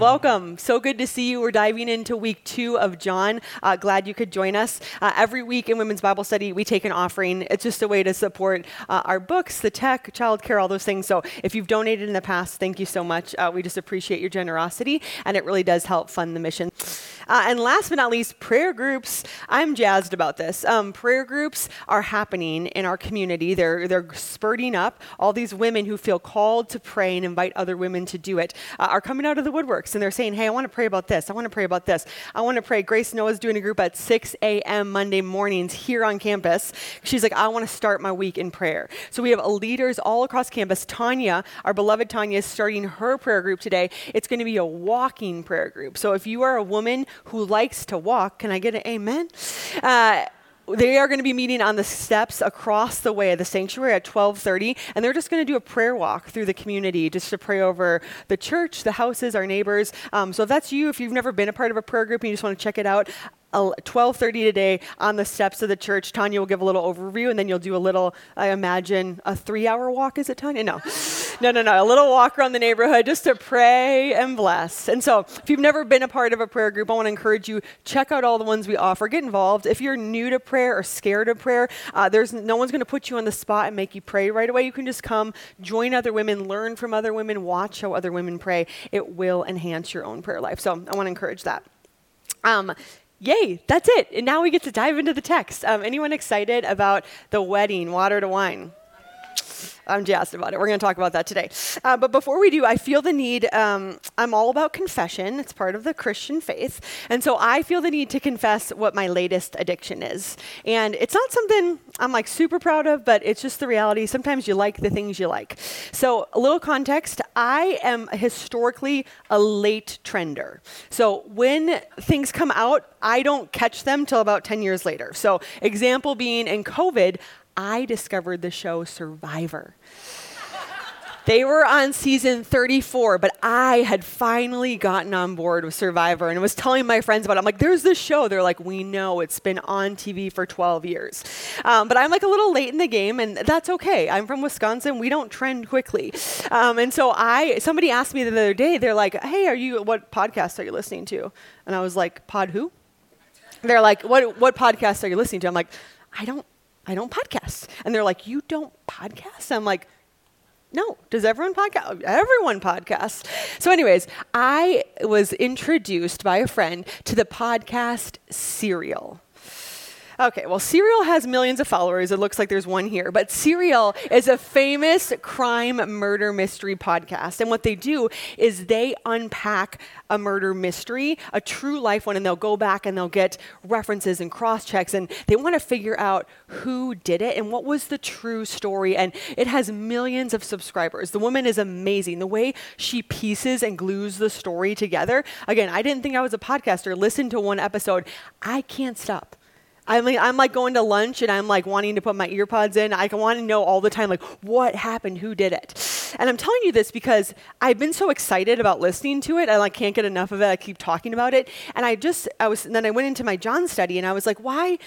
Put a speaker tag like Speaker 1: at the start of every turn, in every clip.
Speaker 1: Welcome. So good to see you. We're diving into week two of John. Uh, glad you could join us. Uh, every week in Women's Bible Study, we take an offering. It's just a way to support uh, our books, the tech, childcare, all those things. So if you've donated in the past, thank you so much. Uh, we just appreciate your generosity, and it really does help fund the mission. Uh, and last but not least, prayer groups. I'm jazzed about this. Um, prayer groups are happening in our community. They're they're spurting up. All these women who feel called to pray and invite other women to do it uh, are coming out of the woodworks and they're saying, "Hey, I want to pray about this. I want to pray about this. I want to pray." Grace Noah's doing a group at 6 a.m. Monday mornings here on campus. She's like, "I want to start my week in prayer." So we have leaders all across campus. Tanya, our beloved Tanya, is starting her prayer group today. It's going to be a walking prayer group. So if you are a woman who likes to walk. Can I get an amen? Uh, they are going to be meeting on the steps across the way of the sanctuary at 12:30 and they're just going to do a prayer walk through the community just to pray over the church the houses our neighbors um, so if that's you if you've never been a part of a prayer group and you just want to check it out 12:30 today on the steps of the church. Tanya will give a little overview, and then you'll do a little. I imagine a three-hour walk. Is it Tanya? No, no, no, no. A little walk around the neighborhood just to pray and bless. And so, if you've never been a part of a prayer group, I want to encourage you check out all the ones we offer. Get involved. If you're new to prayer or scared of prayer, uh, there's no one's going to put you on the spot and make you pray right away. You can just come, join other women, learn from other women, watch how other women pray. It will enhance your own prayer life. So I want to encourage that. Um, yay, that's it. And now we get to dive into the text. Um, anyone excited about the wedding, water to wine? I'm jazzed about it. We're going to talk about that today. Uh, but before we do, I feel the need. Um, I'm all about confession. It's part of the Christian faith, and so I feel the need to confess what my latest addiction is. And it's not something I'm like super proud of, but it's just the reality. Sometimes you like the things you like. So a little context: I am historically a late trender. So when things come out, I don't catch them till about 10 years later. So example being in COVID, I discovered the show Survivor. They were on season 34, but I had finally gotten on board with Survivor and was telling my friends about it. I'm like, there's this show. They're like, we know it's been on TV for 12 years. Um, but I'm like a little late in the game, and that's okay. I'm from Wisconsin. We don't trend quickly. Um, and so I, somebody asked me the other day, they're like, hey, are you, what podcast are you listening to? And I was like, pod who? They're like, what, what podcast are you listening to? I'm like, I don't I don't podcast. And they're like, You don't podcast? I'm like, no, does everyone podcast? Everyone podcasts. So, anyways, I was introduced by a friend to the podcast Serial. Okay, well, Serial has millions of followers. It looks like there's one here. But Serial is a famous crime murder mystery podcast. And what they do is they unpack a murder mystery, a true life one, and they'll go back and they'll get references and cross checks. And they want to figure out who did it and what was the true story. And it has millions of subscribers. The woman is amazing. The way she pieces and glues the story together. Again, I didn't think I was a podcaster. Listen to one episode. I can't stop. I'm like, I'm like going to lunch and I'm like wanting to put my earpods in. I want to know all the time, like, what happened? Who did it? And I'm telling you this because I've been so excited about listening to it. I like can't get enough of it. I keep talking about it. And I just, I was, then I went into my John study and I was like, why?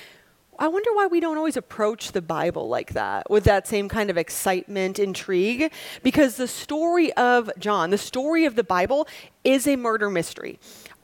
Speaker 1: I wonder why we don't always approach the Bible like that, with that same kind of excitement, intrigue. Because the story of John, the story of the Bible, is a murder mystery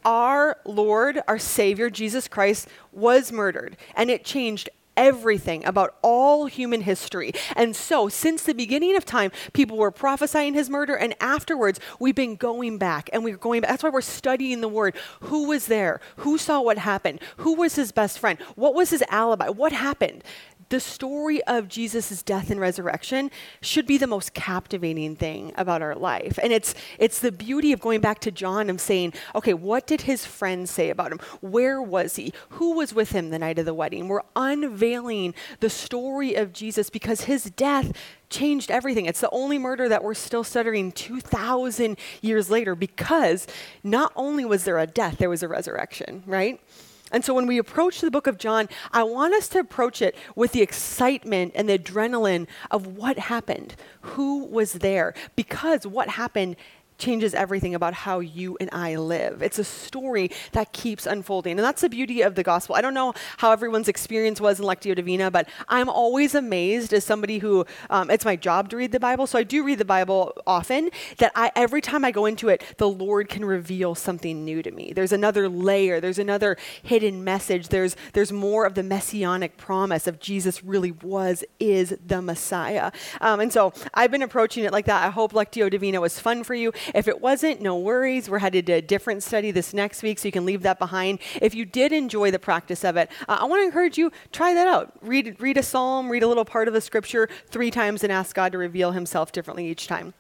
Speaker 1: our Lord, our Savior, Jesus Christ, was murdered, and it changed everything about all human history. And so, since the beginning of time, people were prophesying his murder, and afterwards, we've been going back and we're going back. That's why we're studying the word. Who was there? Who saw what happened? Who was his best friend? What was his alibi? What happened? The story of Jesus' death and resurrection should be the most captivating thing about our life. And it's, it's the beauty of going back to John and saying, okay, what did his friends say about him? Where was he? Who was with him the night of the wedding? We're unveiling the story of Jesus because his death changed everything. It's the only murder that we're still studying 2,000 years later because not only was there a death, there was a resurrection, right? And so when we approach the book of John, I want us to approach it with the excitement and the adrenaline of what happened, who was there, because what happened changes everything about how you and I live. It's a story that keeps unfolding. And that's the beauty of the gospel. I don't know how everyone's experience was in Lectio Divina, but I'm always amazed as somebody who, um, it's my job to read the Bible. So I do read the Bible often, that I, every time I go into it, the Lord can reveal something new to me. There's another layer, there's another hidden message, there's, there's more of the messianic promise of Jesus really was, is the Messiah. Um, and so I've been approaching it like that. I hope Lectio Divina was fun for you. If it wasn't, no worries. We're headed to a different study this next week, so you can leave that behind. If you did enjoy the practice of it, uh, I want to encourage you, try that out. Read, read a psalm, read a little part of the scripture three times, and ask God to reveal himself differently each time.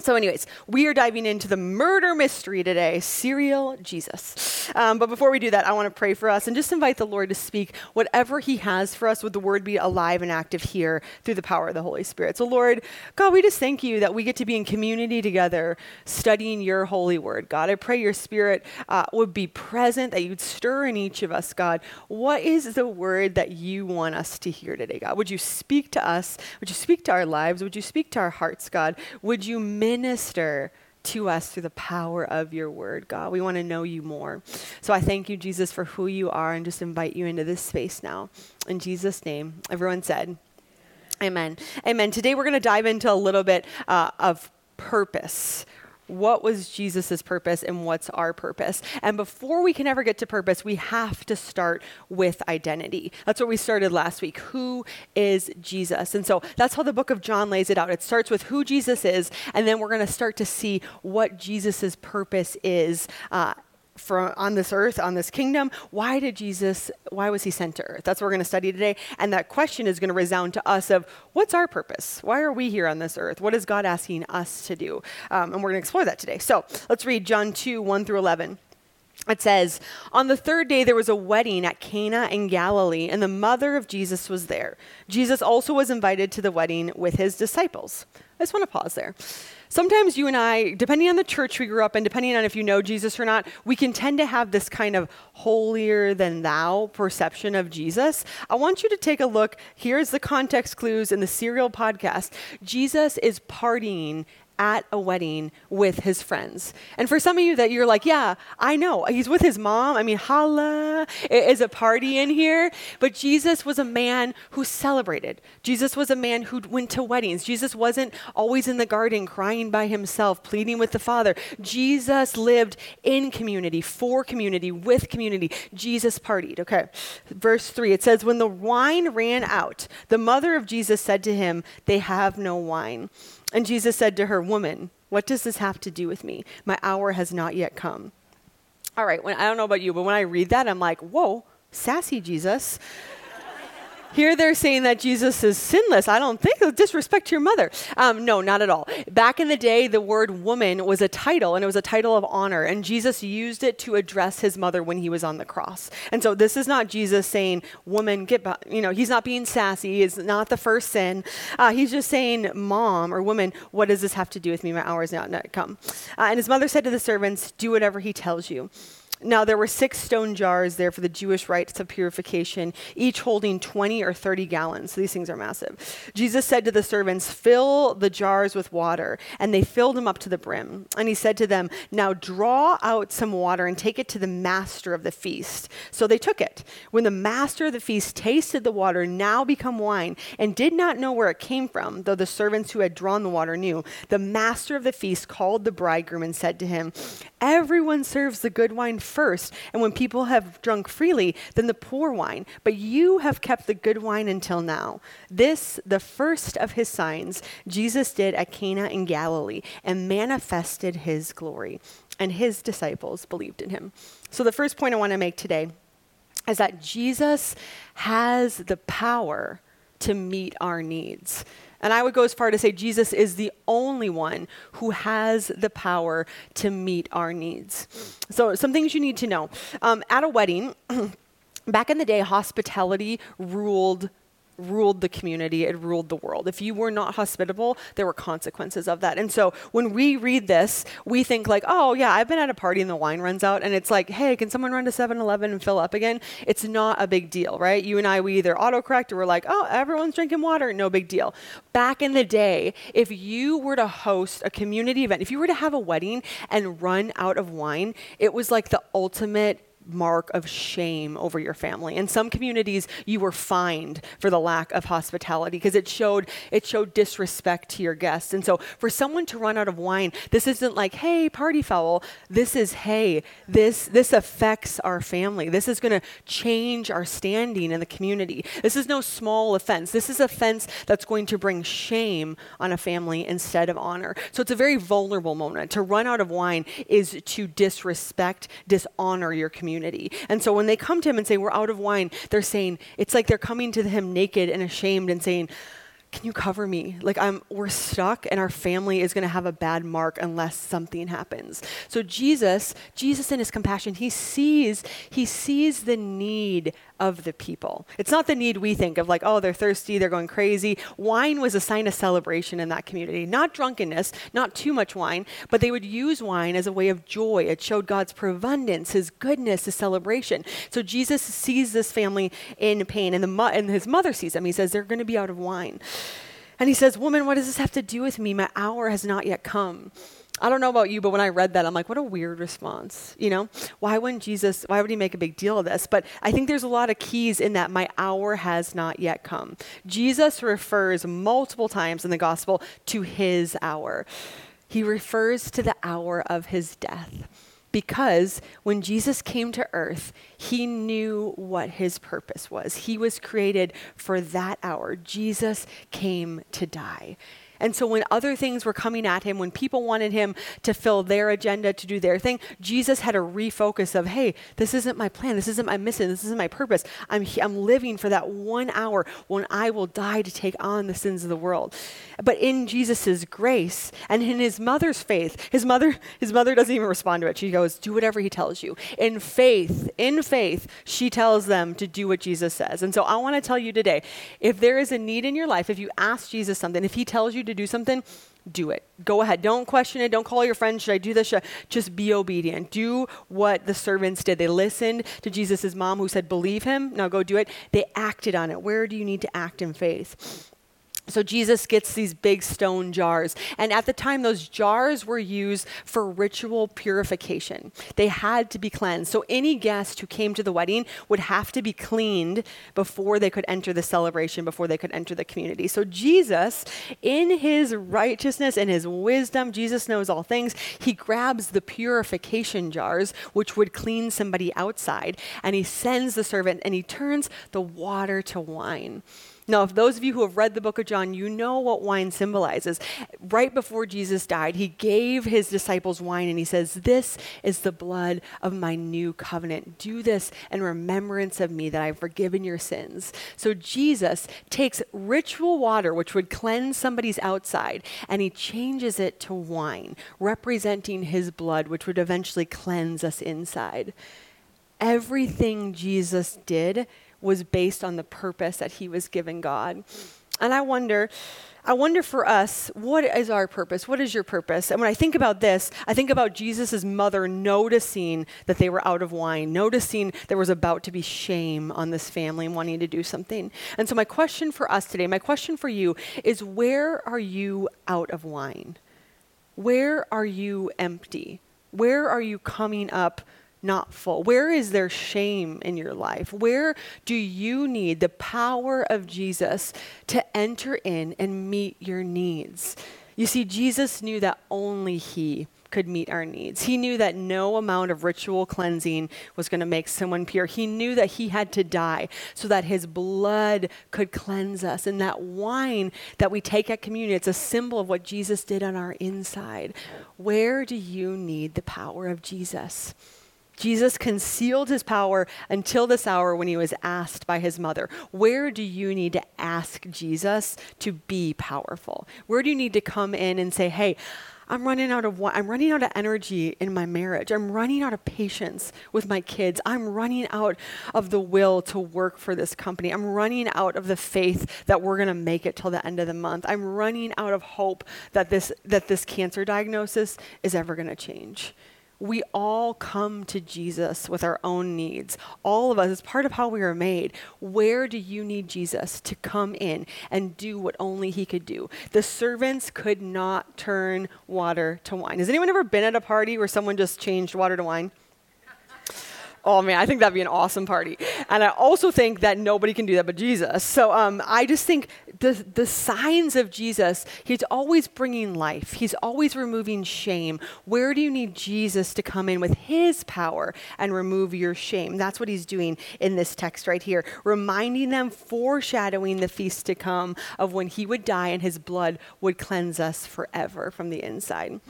Speaker 1: So, anyways, we are diving into the murder mystery today, serial Jesus. Um, but before we do that, I want to pray for us and just invite the Lord to speak whatever He has for us. Would the Word be alive and active here through the power of the Holy Spirit? So, Lord, God, we just thank you that we get to be in community together, studying Your holy Word. God, I pray Your Spirit uh, would be present, that you'd stir in each of us. God, what is the Word that You want us to hear today? God, would You speak to us? Would You speak to our lives? Would You speak to our hearts? God, would You minister to us through the power of your word, God. We want to know you more. So I thank you, Jesus, for who you are and just invite you into this space now. In Jesus' name, everyone said, Amen. Amen. Today we're going to dive into a little bit uh, of purpose, what was Jesus' purpose and what's our purpose? And before we can ever get to purpose, we have to start with identity. That's what we started last week. Who is Jesus? And so that's how the book of John lays it out. It starts with who Jesus is, and then we're going to start to see what Jesus' purpose is uh, for on this earth, on this kingdom. Why did Jesus, why was he sent to earth? That's what we're going to study today. And that question is going to resound to us of what's our purpose? Why are we here on this earth? What is God asking us to do? Um, and we're going to explore that today. So let's read John 2, 1 through 11. It says, On the third day there was a wedding at Cana in Galilee, and the mother of Jesus was there. Jesus also was invited to the wedding with his disciples. I just want to pause there. Sometimes you and I, depending on the church we grew up in, depending on if you know Jesus or not, we can tend to have this kind of holier than thou perception of Jesus. I want you to take a look. Here's the context clues in the Serial podcast. Jesus is partying at a wedding with his friends. And for some of you that you're like, yeah, I know. He's with his mom. I mean, holla, it is a party in here. But Jesus was a man who celebrated. Jesus was a man who went to weddings. Jesus wasn't always in the garden crying by himself, pleading with the Father. Jesus lived in community, for community, with community. Jesus partied. Okay. Verse 3, it says, When the wine ran out, the mother of Jesus said to him, They have no wine. And Jesus said to her, Woman, what does this have to do with me? My hour has not yet come. All right, when, I don't know about you, but when I read that, I'm like, Whoa, sassy Jesus. Here they're saying that Jesus is sinless. I don't think disrespect your mother. Um, no, not at all. Back in the day, the word woman was a title, and it was a title of honor, and Jesus used it to address his mother when he was on the cross. And so this is not Jesus saying, "Woman, get," by. you know, he's not being sassy. It's not the first sin. Uh, he's just saying, "Mom or woman, what does this have to do with me? My hour is not yet come." Uh, and his mother said to the servants, "Do whatever he tells you." Now there were six stone jars there for the Jewish rites of purification, each holding 20 or 30 gallons. So these things are massive. Jesus said to the servants, Fill the jars with water. And they filled them up to the brim. And he said to them, Now draw out some water and take it to the master of the feast. So they took it. When the master of the feast tasted the water, now become wine, and did not know where it came from, though the servants who had drawn the water knew, the master of the feast called the bridegroom and said to him, Everyone serves the good wine and when people have drunk freely, then the poor wine. But you have kept the good wine until now. This, the first of his signs, Jesus did at Cana in Galilee and manifested his glory, and his disciples believed in him. So, the first point I want to make today is that Jesus has the power to meet our needs. And I would go as far to say Jesus is the only one who has the power to meet our needs. So, some things you need to know. Um, at a wedding, back in the day, hospitality ruled ruled the community, it ruled the world. If you were not hospitable, there were consequences of that. And so when we read this, we think like, oh yeah, I've been at a party and the wine runs out and it's like, hey, can someone run to 7-Eleven and fill up again? It's not a big deal, right? You and I, we either autocorrect or we're like, oh, everyone's drinking water, no big deal. Back in the day, if you were to host a community event, if you were to have a wedding and run out of wine, it was like the ultimate mark of shame over your family. In some communities, you were fined for the lack of hospitality because it showed it showed disrespect to your guests. And so, for someone to run out of wine, this isn't like, "Hey, party foul." This is, "Hey, this this affects our family. This is going to change our standing in the community. This is no small offense. This is offense that's going to bring shame on a family instead of honor." So, it's a very vulnerable moment. To run out of wine is to disrespect, dishonor your community community. And so when they come to him and say, We're out of wine, they're saying, it's like they're coming to him naked and ashamed and saying, can you cover me? Like I'm we're stuck and our family is going to have a bad mark unless something happens. So Jesus, Jesus in his compassion, he sees he sees the need of the people. It's not the need we think of like, oh, they're thirsty, they're going crazy. Wine was a sign of celebration in that community. Not drunkenness, not too much wine, but they would use wine as a way of joy. It showed God's providence, his goodness, his celebration. So Jesus sees this family in pain, and, the mo- and his mother sees them. He says, they're going to be out of wine. And he says, Woman, what does this have to do with me? My hour has not yet come. I don't know about you, but when I read that, I'm like, what a weird response. You know, why wouldn't Jesus, why would he make a big deal of this? But I think there's a lot of keys in that my hour has not yet come. Jesus refers multiple times in the gospel to his hour. He refers to the hour of his death because when Jesus came to earth, he knew what his purpose was. He was created for that hour. Jesus came to die. And so when other things were coming at him, when people wanted him to fill their agenda, to do their thing, Jesus had a refocus of, hey, this isn't my plan. This isn't my mission. This isn't my purpose. I'm, I'm living for that one hour when I will die to take on the sins of the world. But in Jesus' grace and in his mother's faith, his mother, his mother doesn't even respond to it. She goes, do whatever he tells you. In faith, in faith, she tells them to do what Jesus says. And so I want to tell you today, if there is a need in your life, if you ask Jesus something, if he tells you to do something, do it. Go ahead. Don't question it. Don't call your friends. Should I do this? Just be obedient. Do what the servants did. They listened to Jesus' mom who said, believe him. Now go do it. They acted on it. Where do you need to act in faith? So Jesus gets these big stone jars. And at the time, those jars were used for ritual purification. They had to be cleansed. So any guest who came to the wedding would have to be cleaned before they could enter the celebration, before they could enter the community. So Jesus, in his righteousness and his wisdom, Jesus knows all things, he grabs the purification jars, which would clean somebody outside, and he sends the servant and he turns the water to wine. Now, if those of you who have read the book of John, you know what wine symbolizes. Right before Jesus died, he gave his disciples wine and he says, This is the blood of my new covenant. Do this in remembrance of me that I've forgiven your sins. So Jesus takes ritual water, which would cleanse somebody's outside, and he changes it to wine, representing his blood, which would eventually cleanse us inside. Everything Jesus did was based on the purpose that he was given God. And I wonder, I wonder for us, what is our purpose? What is your purpose? And when I think about this, I think about Jesus' mother noticing that they were out of wine, noticing there was about to be shame on this family and wanting to do something. And so, my question for us today, my question for you is where are you out of wine? Where are you empty? Where are you coming up not full? Where is there shame in your life? Where do you need the power of Jesus to enter in and meet your needs? You see, Jesus knew that only He could meet our needs. He knew that no amount of ritual cleansing was going to make someone pure. He knew that He had to die so that His blood could cleanse us. And that wine that we take at communion, it's a symbol of what Jesus did on our inside. Where do you need the power of Jesus? Jesus concealed his power until this hour when he was asked by his mother, Where do you need to ask Jesus to be powerful? Where do you need to come in and say, Hey, I'm running out of I'm running out of energy in my marriage. I'm running out of patience with my kids. I'm running out of the will to work for this company. I'm running out of the faith that we're going to make it till the end of the month. I'm running out of hope that this that this cancer diagnosis is ever going to change we all come to Jesus with our own needs. All of us, it's part of how we are made. Where do you need Jesus to come in and do what only he could do? The servants could not turn water to wine. Has anyone ever been at a party where someone just changed water to wine? Oh man, I think that'd be an awesome party. And I also think that nobody can do that but Jesus. So um, I just think the, the signs of Jesus, he's always bringing life, he's always removing shame. Where do you need Jesus to come in with his power and remove your shame? That's what he's doing in this text right here, reminding them, foreshadowing the feast to come of when he would die and his blood would cleanse us forever from the inside.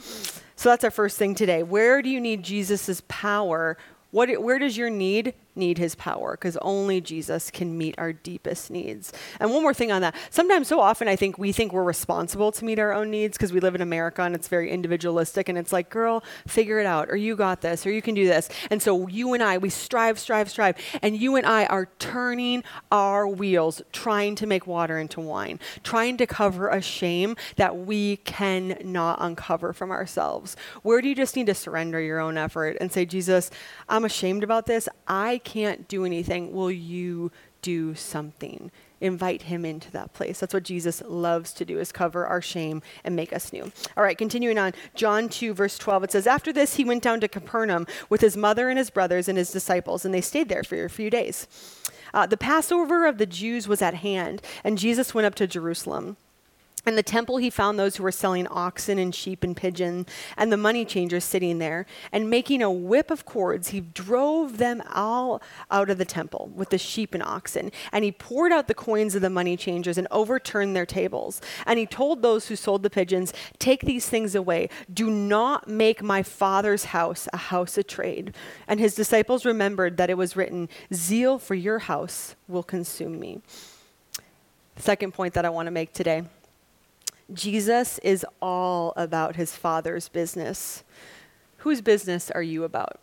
Speaker 1: So that's our first thing today. Where do you need Jesus' power what, where does your need need his power because only Jesus can meet our deepest needs. And one more thing on that. Sometimes, so often, I think we think we're responsible to meet our own needs because we live in America and it's very individualistic and it's like, girl, figure it out, or you got this, or you can do this. And so you and I, we strive, strive, strive. And you and I are turning our wheels, trying to make water into wine, trying to cover a shame that we cannot uncover from ourselves. Where do you just need to surrender your own effort and say, Jesus, I'm ashamed about this. I can't do anything, will you do something? Invite him into that place. That's what Jesus loves to do is cover our shame and make us new. All right, continuing on, John 2 verse 12 it says after this he went down to Capernaum with his mother and his brothers and his disciples and they stayed there for a few days. Uh, the Passover of the Jews was at hand, and Jesus went up to Jerusalem. In the temple, he found those who were selling oxen and sheep and pigeon, and the money changers sitting there. And making a whip of cords, he drove them all out of the temple with the sheep and oxen. And he poured out the coins of the money changers and overturned their tables. And he told those who sold the pigeons, Take these things away. Do not make my father's house a house of trade. And his disciples remembered that it was written, Zeal for your house will consume me. Second point that I want to make today Jesus is all about his Father's business. Whose business are you about?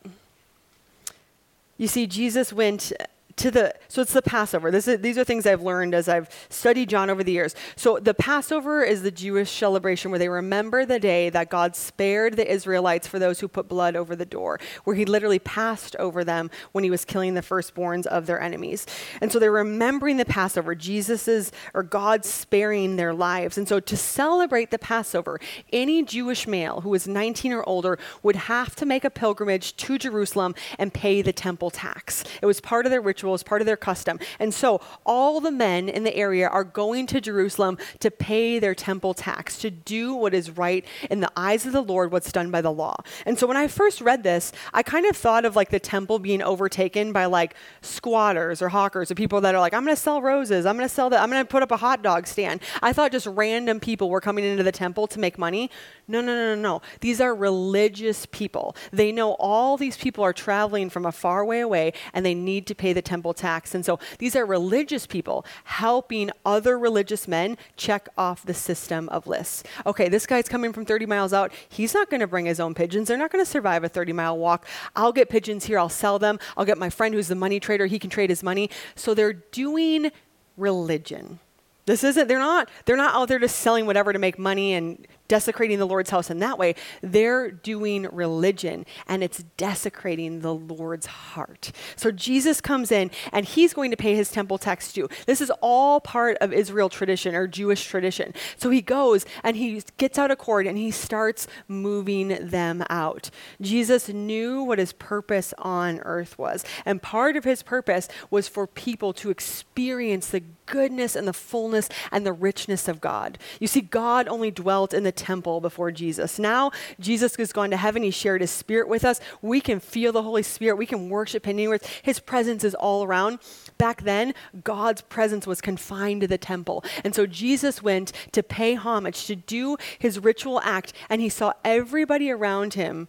Speaker 1: You see, Jesus went to the so it's the passover. Is, these are things i've learned as i've studied john over the years. So the passover is the jewish celebration where they remember the day that god spared the israelites for those who put blood over the door where he literally passed over them when he was killing the firstborns of their enemies. And so they're remembering the passover jesus's or god sparing their lives. And so to celebrate the passover any jewish male who was 19 or older would have to make a pilgrimage to jerusalem and pay the temple tax. It was part of their ritual ritual, as part of their custom. And so all the men in the area are going to Jerusalem to pay their temple tax, to do what is right in the eyes of the Lord, what's done by the law. And so when I first read this, I kind of thought of like the temple being overtaken by like squatters or hawkers or people that are like, I'm going to sell roses, I'm going to sell that, I'm going to put up a hot dog stand. I thought just random people were coming into the temple to make money. No, no, no, no, no. These are religious people. They know all these people are traveling from a far way away and they need to pay the temple tax. And so these are religious people helping other religious men check off the system of lists. Okay, this guy's coming from 30 miles out. He's not going to bring his own pigeons. They're not going to survive a 30 mile walk. I'll get pigeons here. I'll sell them. I'll get my friend who's the money trader. He can trade his money. So they're doing religion. This isn't, they're not, they're not out there just selling whatever to make money and desecrating the Lord's house in that way. They're doing religion and it's desecrating the Lord's heart. So Jesus comes in and he's going to pay his temple tax too. This is all part of Israel tradition or Jewish tradition. So he goes and he gets out a cord and he starts moving them out. Jesus knew what his purpose on earth was. And part of his purpose was for people to experience the goodness and the fullness and the richness of God. You see, God only dwelt in the temple before Jesus. Now, Jesus has gone to heaven. He shared his spirit with us. We can feel the Holy Spirit. We can worship him anywhere. His presence is all around. Back then, God's presence was confined to the temple. And so Jesus went to pay homage, to do his ritual act, and he saw everybody around him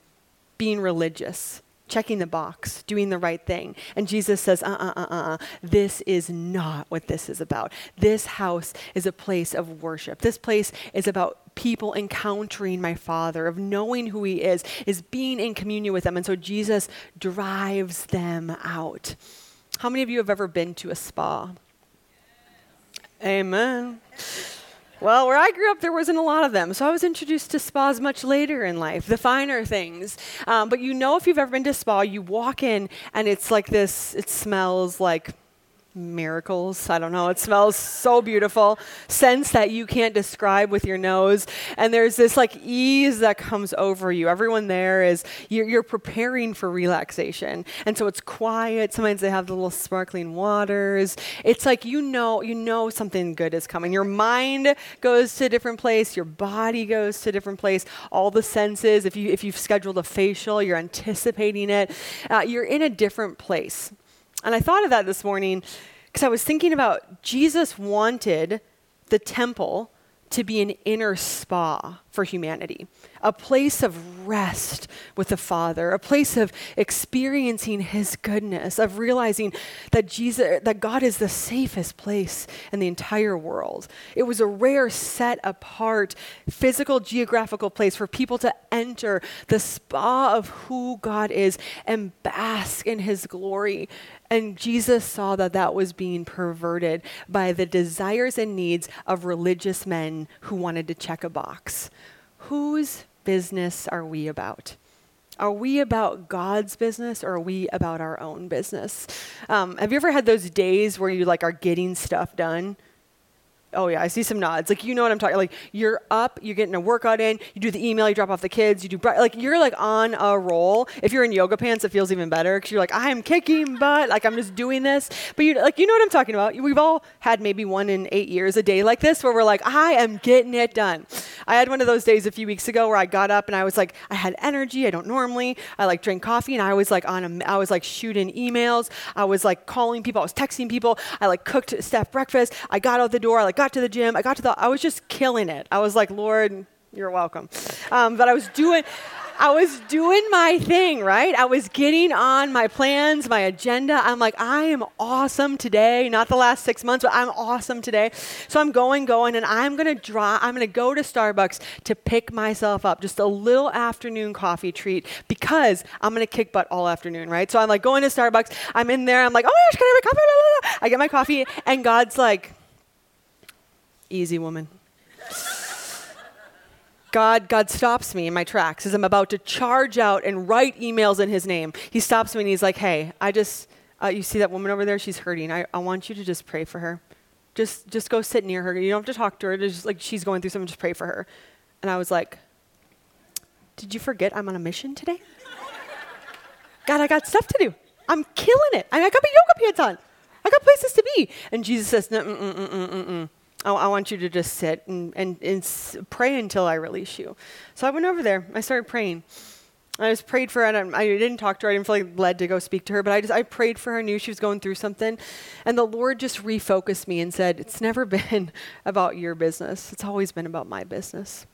Speaker 1: being religious checking the box, doing the right thing. And Jesus says, uh uh uh uh, this is not what this is about. This house is a place of worship. This place is about people encountering my Father, of knowing who He is, is being in communion with them. And so Jesus drives them out. How many of you have ever been to a spa? Amen. Well, where I grew up, there wasn't a lot of them. So I was introduced to spas much later in life, the finer things. Um, but you know, if you've ever been to spa, you walk in and it's like this, it smells like miracles. I don't know. It smells so beautiful. Scents that you can't describe with your nose. And there's this like ease that comes over you. Everyone there is, you're, you're, preparing for relaxation. And so it's quiet. Sometimes they have the little sparkling waters. It's like you know, you know something good is coming. Your mind goes to a different place. Your body goes to a different place. All the senses, if, you, if you've scheduled a facial, you're anticipating it. Uh, you're in a different place. And I thought of that this morning because I was thinking about Jesus wanted the temple to be an inner spa for humanity, a place of rest with the Father, a place of experiencing His goodness, of realizing that Jesus, that God is the safest place in the entire world. It was a rare, set apart, physical, geographical place for people to enter the spa of who God is and bask in His glory and Jesus saw that that was being perverted by the desires and needs of religious men who wanted to check a box. Whose business are we about? Are we about God's business or are we about our own business? Um, have you ever had those days where you like are getting stuff done? Oh yeah, I see some nods. Like you know what I'm talking. Like you're up, you're getting a workout in. You do the email, you drop off the kids, you do like you're like on a roll. If you're in yoga pants, it feels even better because you're like I'm kicking butt. Like I'm just doing this. But you like you know what I'm talking about. We've all had maybe one in eight years a day like this where we're like I am getting it done. I had one of those days a few weeks ago where I got up and I was like I had energy. I don't normally. I like drink coffee and I was like on a I was like shooting emails. I was like calling people. I was texting people. I like cooked Steph breakfast. I got out the door. I like got to the gym. I got to the, I was just killing it. I was like, Lord, you're welcome. Um, but I was doing, I was doing my thing, right? I was getting on my plans, my agenda. I'm like, I am awesome today. Not the last six months, but I'm awesome today. So I'm going, going, and I'm gonna draw. I'm gonna go to Starbucks to pick myself up, just a little afternoon coffee treat because I'm gonna kick butt all afternoon, right? So I'm like going to Starbucks. I'm in there. I'm like, oh my gosh, can I have a coffee? I get my coffee, and God's like easy woman. God, God stops me in my tracks as I'm about to charge out and write emails in his name. He stops me and he's like, hey, I just, uh, you see that woman over there? She's hurting. I, I want you to just pray for her. Just, just go sit near her. You don't have to talk to her. Just like she's going through something, just pray for her. And I was like, did you forget I'm on a mission today? God, I got stuff to do. I'm killing it. I, I got my yoga pants on. I got places to be. And Jesus says, mm, mm, mm, mm, mm, mm. I, I want you to just sit and, and, and pray until I release you. So I went over there. I started praying. I just prayed for her, and I, I didn't talk to her. I didn't feel like led to go speak to her, but I just I prayed for her. I knew she was going through something, and the Lord just refocused me and said, "It's never been about your business. It's always been about my business.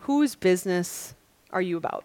Speaker 1: Whose business are you about?"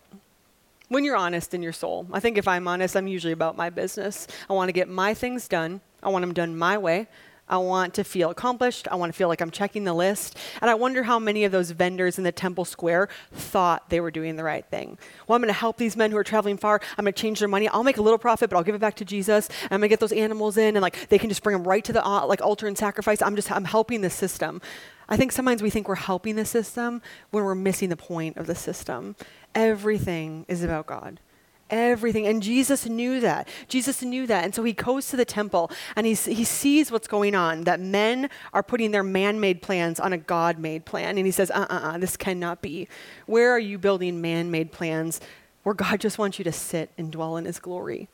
Speaker 1: When you're honest in your soul, I think if I'm honest, I'm usually about my business. I want to get my things done. I want them done my way. I want to feel accomplished. I want to feel like I'm checking the list. And I wonder how many of those vendors in the temple square thought they were doing the right thing. Well, I'm going to help these men who are traveling far. I'm going to change their money. I'll make a little profit, but I'll give it back to Jesus. And I'm going to get those animals in, and like they can just bring them right to the uh, like altar and sacrifice. I'm just I'm helping the system. I think sometimes we think we're helping the system when we're missing the point of the system. Everything is about God everything. And Jesus knew that. Jesus knew that. And so he goes to the temple and he, he sees what's going on that men are putting their man made plans on a God made plan. And he says, uh uh uh, this cannot be. Where are you building man made plans where God just wants you to sit and dwell in his glory?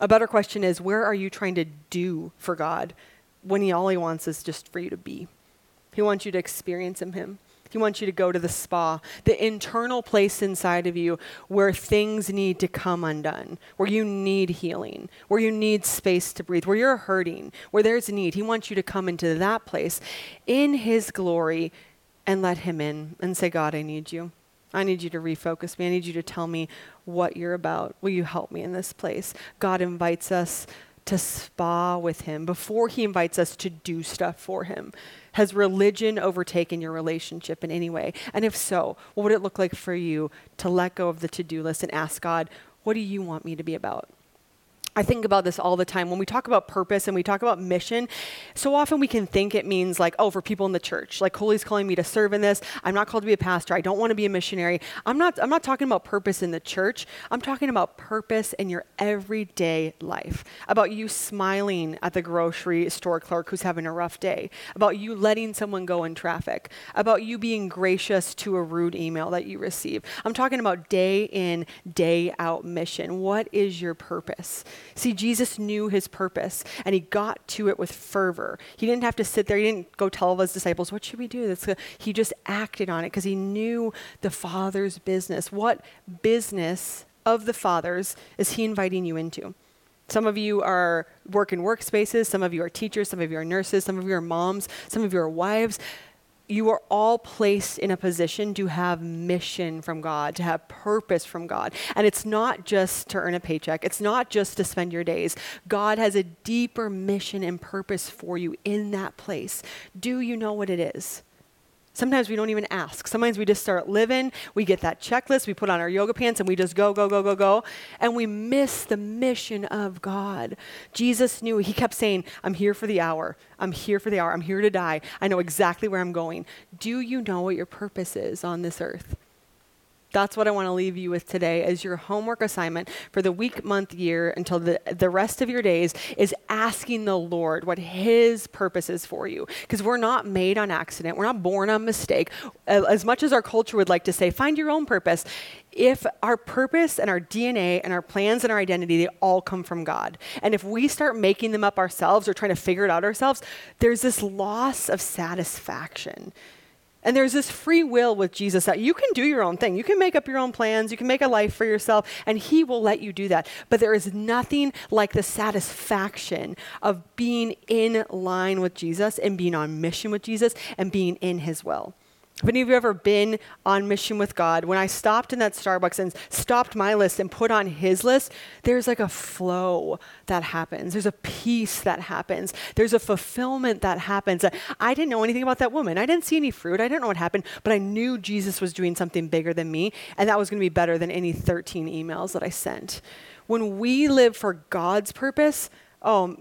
Speaker 1: A better question is, where are you trying to do for God when he all he wants is just for you to be? He wants you to experience him. him. He wants you to go to the spa, the internal place inside of you where things need to come undone, where you need healing, where you need space to breathe, where you're hurting, where there's need. He wants you to come into that place in His glory and let Him in and say, God, I need you. I need you to refocus me. I need you to tell me what you're about. Will you help me in this place? God invites us to spa with Him before He invites us to do stuff for Him. Has religion overtaken your relationship in any way? And if so, what would it look like for you to let go of the to do list and ask God, what do you want me to be about? I think about this all the time. When we talk about purpose and we talk about mission, so often we can think it means like, oh, for people in the church. Like Holy's calling me to serve in this. I'm not called to be a pastor. I don't want to be a missionary. I'm not I'm not talking about purpose in the church. I'm talking about purpose in your everyday life. About you smiling at the grocery store clerk who's having a rough day. About you letting someone go in traffic. About you being gracious to a rude email that you receive. I'm talking about day in, day out mission. What is your purpose? See, Jesus knew his purpose and he got to it with fervor. He didn't have to sit there, he didn't go tell his disciples, What should we do? That's he just acted on it because he knew the Father's business. What business of the Father's is he inviting you into? Some of you are work in workspaces, some of you are teachers, some of you are nurses, some of you are moms, some of you are wives you are all placed in a position to have mission from God, to have purpose from God. And it's not just to earn a paycheck, it's not just to spend your days. God has a deeper mission and purpose for you in that place. Do you know what it is? Sometimes we don't even ask. Sometimes we just start living. We get that checklist, we put on our yoga pants, and we just go, go, go, go, go. And we miss the mission of God. Jesus knew, he kept saying, I'm here for the hour. I'm here for the hour. I'm here to die. I know exactly where I'm going. Do you know what your purpose is on this earth? That's what I want to leave you with today as your homework assignment for the week, month, year until the, the rest of your days is asking the Lord what His purpose is for you. Because we're not made on accident, we're not born on mistake. As much as our culture would like to say, find your own purpose, if our purpose and our DNA and our plans and our identity, they all come from God. And if we start making them up ourselves or trying to figure it out ourselves, there's this loss of satisfaction. And there's this free will with Jesus that you can do your own thing. You can make up your own plans. You can make a life for yourself, and He will let you do that. But there is nothing like the satisfaction of being in line with Jesus and being on mission with Jesus and being in His will. Have any of you ever been on mission with God? When I stopped in that Starbucks and stopped my list and put on his list, there's like a flow that happens. There's a peace that happens. There's a fulfillment that happens. I didn't know anything about that woman. I didn't see any fruit. I didn't know what happened, but I knew Jesus was doing something bigger than me, and that was going to be better than any 13 emails that I sent. When we live for God's purpose, oh,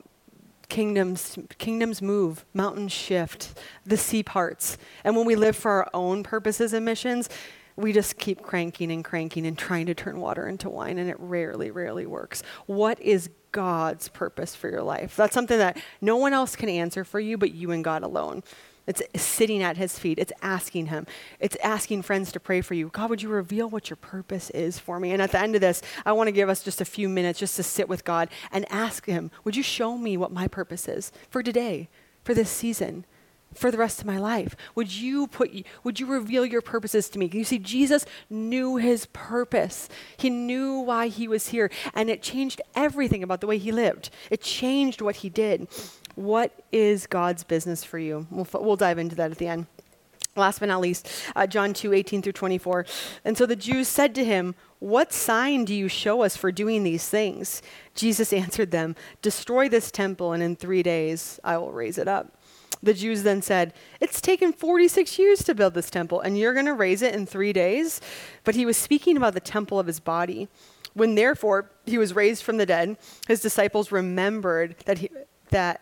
Speaker 1: kingdoms kingdoms move mountains shift the sea parts. And when we live for our own purposes and missions we just keep cranking and cranking and trying to turn water into wine and it rarely rarely works. What is god's purpose for your life? That's something that no one else can answer for you but you and god alone it's sitting at his feet. It's asking him. It's asking friends to pray for you. God, would you reveal what your purpose is for me? And at the end of this, I want to give us just a few minutes just to sit with God and ask him, would you show me what my purpose is for today, for this season? for the rest of my life? Would you put would you reveal your purposes to me? You see Jesus knew his purpose. He knew why he was here and it changed everything about the way he lived. It changed what he did. What is God's business for you? We'll, we'll dive into that at the end. Last but not least, uh, John 2 18 through 24. And so the Jews said to him, What sign do you show us for doing these things? Jesus answered them, Destroy this temple, and in three days I will raise it up. The Jews then said, It's taken 46 years to build this temple, and you're going to raise it in three days? But he was speaking about the temple of his body. When therefore he was raised from the dead, his disciples remembered that he, that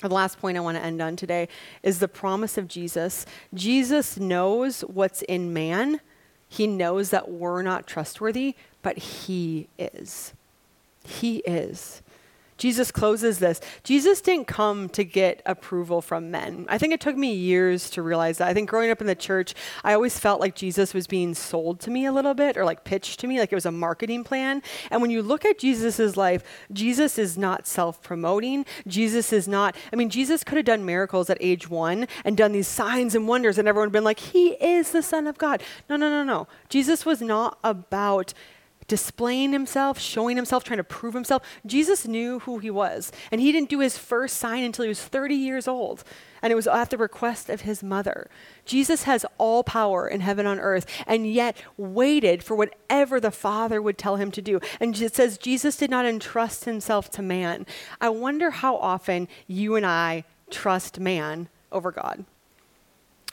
Speaker 1: The last point I want to end on today is the promise of Jesus. Jesus knows what's in man. He knows that we're not trustworthy, but He is. He is. Jesus closes this. Jesus didn't come to get approval from men. I think it took me years to realize that. I think growing up in the church, I always felt like Jesus was being sold to me a little bit or like pitched to me, like it was a marketing plan. And when you look at Jesus' life, Jesus is not self promoting. Jesus is not, I mean, Jesus could have done miracles at age one and done these signs and wonders, and everyone been like, He is the Son of God. No, no, no, no. Jesus was not about displaying himself, showing himself, trying to prove himself. Jesus knew who he was. And he didn't do his first sign until he was 30 years old. And it was at the request of his mother. Jesus has all power in heaven on earth, and yet waited for whatever the Father would tell him to do. And it says Jesus did not entrust himself to man. I wonder how often you and I trust man over God.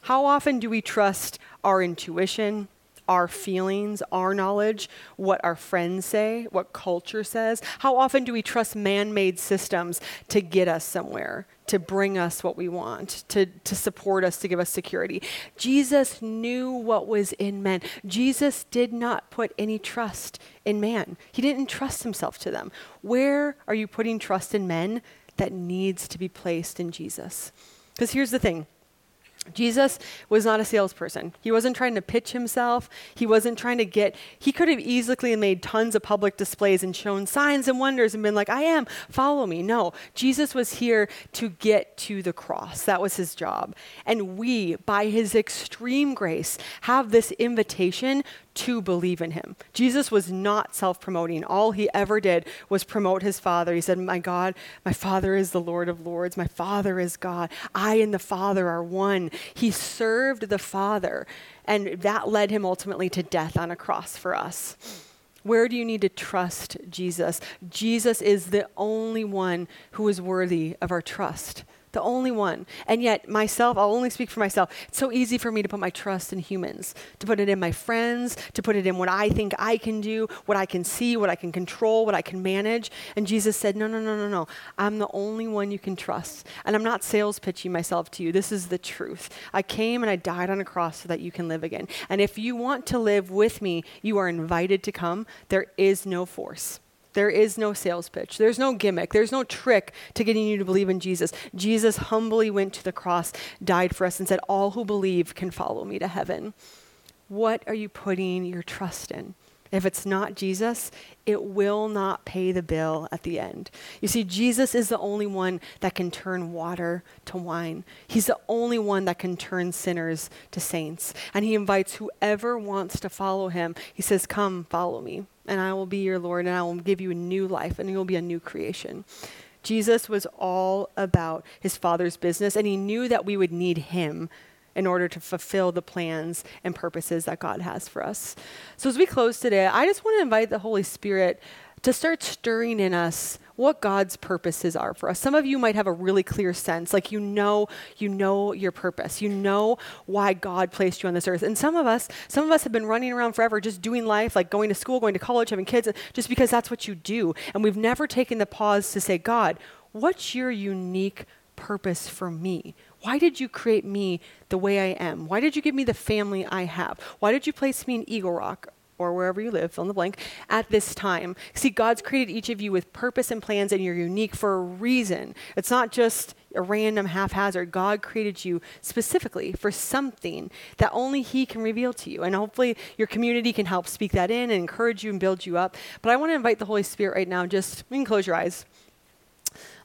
Speaker 1: How often do we trust our intuition? Our feelings, our knowledge, what our friends say, what culture says? How often do we trust man made systems to get us somewhere, to bring us what we want, to, to support us, to give us security? Jesus knew what was in men. Jesus did not put any trust in man, he didn't trust himself to them. Where are you putting trust in men that needs to be placed in Jesus? Because here's the thing Jesus was not a salesperson. He wasn't trying to pitch himself. He wasn't trying to get, he could have easily made tons of public displays and shown signs and wonders and been like, I am, follow me. No, Jesus was here to get to the cross. That was his job. And we, by his extreme grace, have this invitation to believe in him. Jesus was not self promoting. All he ever did was promote his Father. He said, My God, my Father is the Lord of Lords. My Father is God. I and the Father are one. He served the Father, and that led him ultimately to death on a cross for us. Where do you need to trust Jesus? Jesus is the only one who is worthy of our trust the only one. And yet, myself, I'll only speak for myself. It's so easy for me to put my trust in humans, to put it in my friends, to put it in what I think I can do, what I can see, what I can control, what I can manage. And Jesus said, No, no, no, no, no. I'm the only one you can trust. And I'm not sales pitching myself to you. This is the truth. I came and I died on a cross so that you can live again. And if you want to live with me, you are invited to come. There is no force. There is no sales pitch. There's no gimmick. There's no trick to getting you to believe in Jesus. Jesus humbly went to the cross, died for us, and said, All who believe can follow me to heaven. What are you putting your trust in? If it's not Jesus, it will not pay the bill at the end. You see, Jesus is the only one that can turn water to wine. He's the only one that can turn sinners to saints. And he invites whoever wants to follow him. He says, Come, follow me and I will be your Lord, and I will give you a new life, and you'll be a new creation. Jesus was all about his Father's business, and he knew that we would need him in order to fulfill the plans and purposes that God has for us. So, as we close today, I just want to invite the Holy Spirit to start stirring in us what God's purposes are for us. Some of you might have a really clear sense, like you know, you know your purpose. You know why God placed you on this earth. And some of us, some of us have been running around forever just doing life, like going to school, going to college, having kids, just because that's what you do. And we've never taken the pause to say, God, what's your unique purpose for me? Why did you create me the way I am? Why did you give me the family I have? Why did you place me in Eagle Rock? Or wherever you live, fill in the blank, at this time. See, God's created each of you with purpose and plans, and you're unique for a reason. It's not just a random haphazard. God created you specifically for something that only He can reveal to you. And hopefully, your community can help speak that in and encourage you and build you up. But I want to invite the Holy Spirit right now, just, you can close your eyes.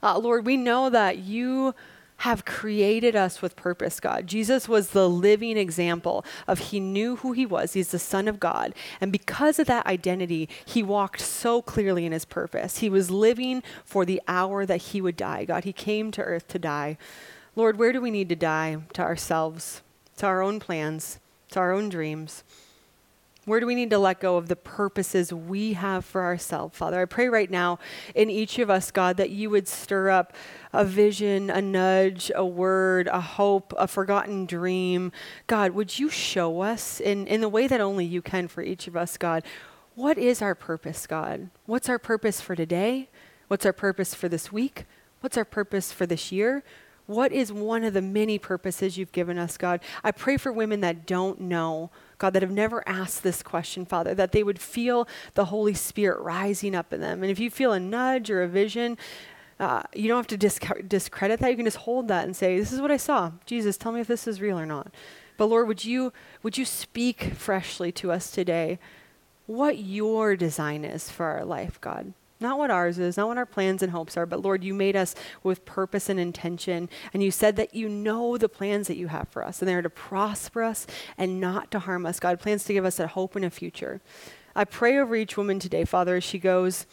Speaker 1: Uh, Lord, we know that you have created us with purpose, God. Jesus was the living example of he knew who he was. He's the Son of God. And because of that identity, he walked so clearly in his purpose. He was living for the hour that he would die, God. He came to earth to die. Lord, where do we need to die? To ourselves, to our own plans, to our own dreams. Where do we need to let go of the purposes we have for ourselves, Father? I pray right now in each of us, God, that you would stir up a vision, a nudge, a word, a hope, a forgotten dream. God, would you show us in, in the way that only you can for each of us, God? What is our purpose, God? What's our purpose for today? What's our purpose for this week? What's our purpose for this year? What is one of the many purposes you've given us, God? I pray for women that don't know, God, that have never asked this question, Father, that they would feel the Holy Spirit rising up in them. And if you feel a nudge or a vision, uh, you don't have to disc- discredit that. You can just hold that and say, This is what I saw. Jesus, tell me if this is real or not. But Lord, would you, would you speak freshly to us today what your design is for our life, God? Not what ours is, not what our plans and hopes are, but Lord, you made us with purpose and intention. And you said that you know the plans that you have for us, and they're to prosper us and not to harm us. God plans to give us a hope and a future. I pray over each woman today, Father, as she goes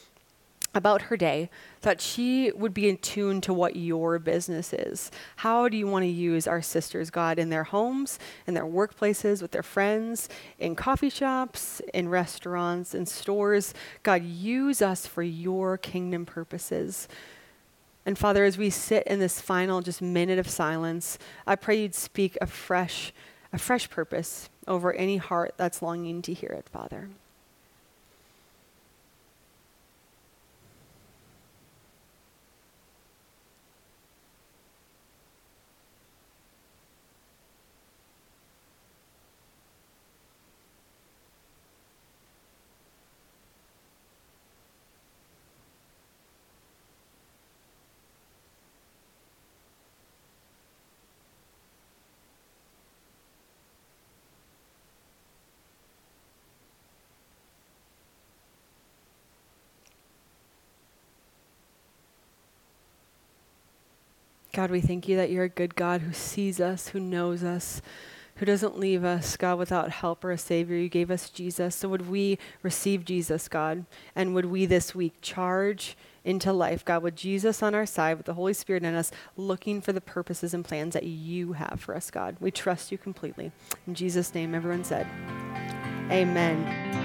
Speaker 1: about her day that she would be in tune to what your business is. How do you want to use our sisters, God, in their homes, in their workplaces, with their friends, in coffee shops, in restaurants, in stores? God, use us for your kingdom purposes. And Father, as we sit in this final just minute of silence, I pray you'd speak a fresh, a fresh purpose over any heart that's longing to hear it, Father. God, we thank you that you're a good God who sees us, who knows us, who doesn't leave us, God, without help or a Savior. You gave us Jesus. So would we receive Jesus, God? And would we this week charge into life, God, with Jesus on our side, with the Holy Spirit in us, looking for the purposes and plans that you have for us, God? We trust you completely. In Jesus' name, everyone said, Amen.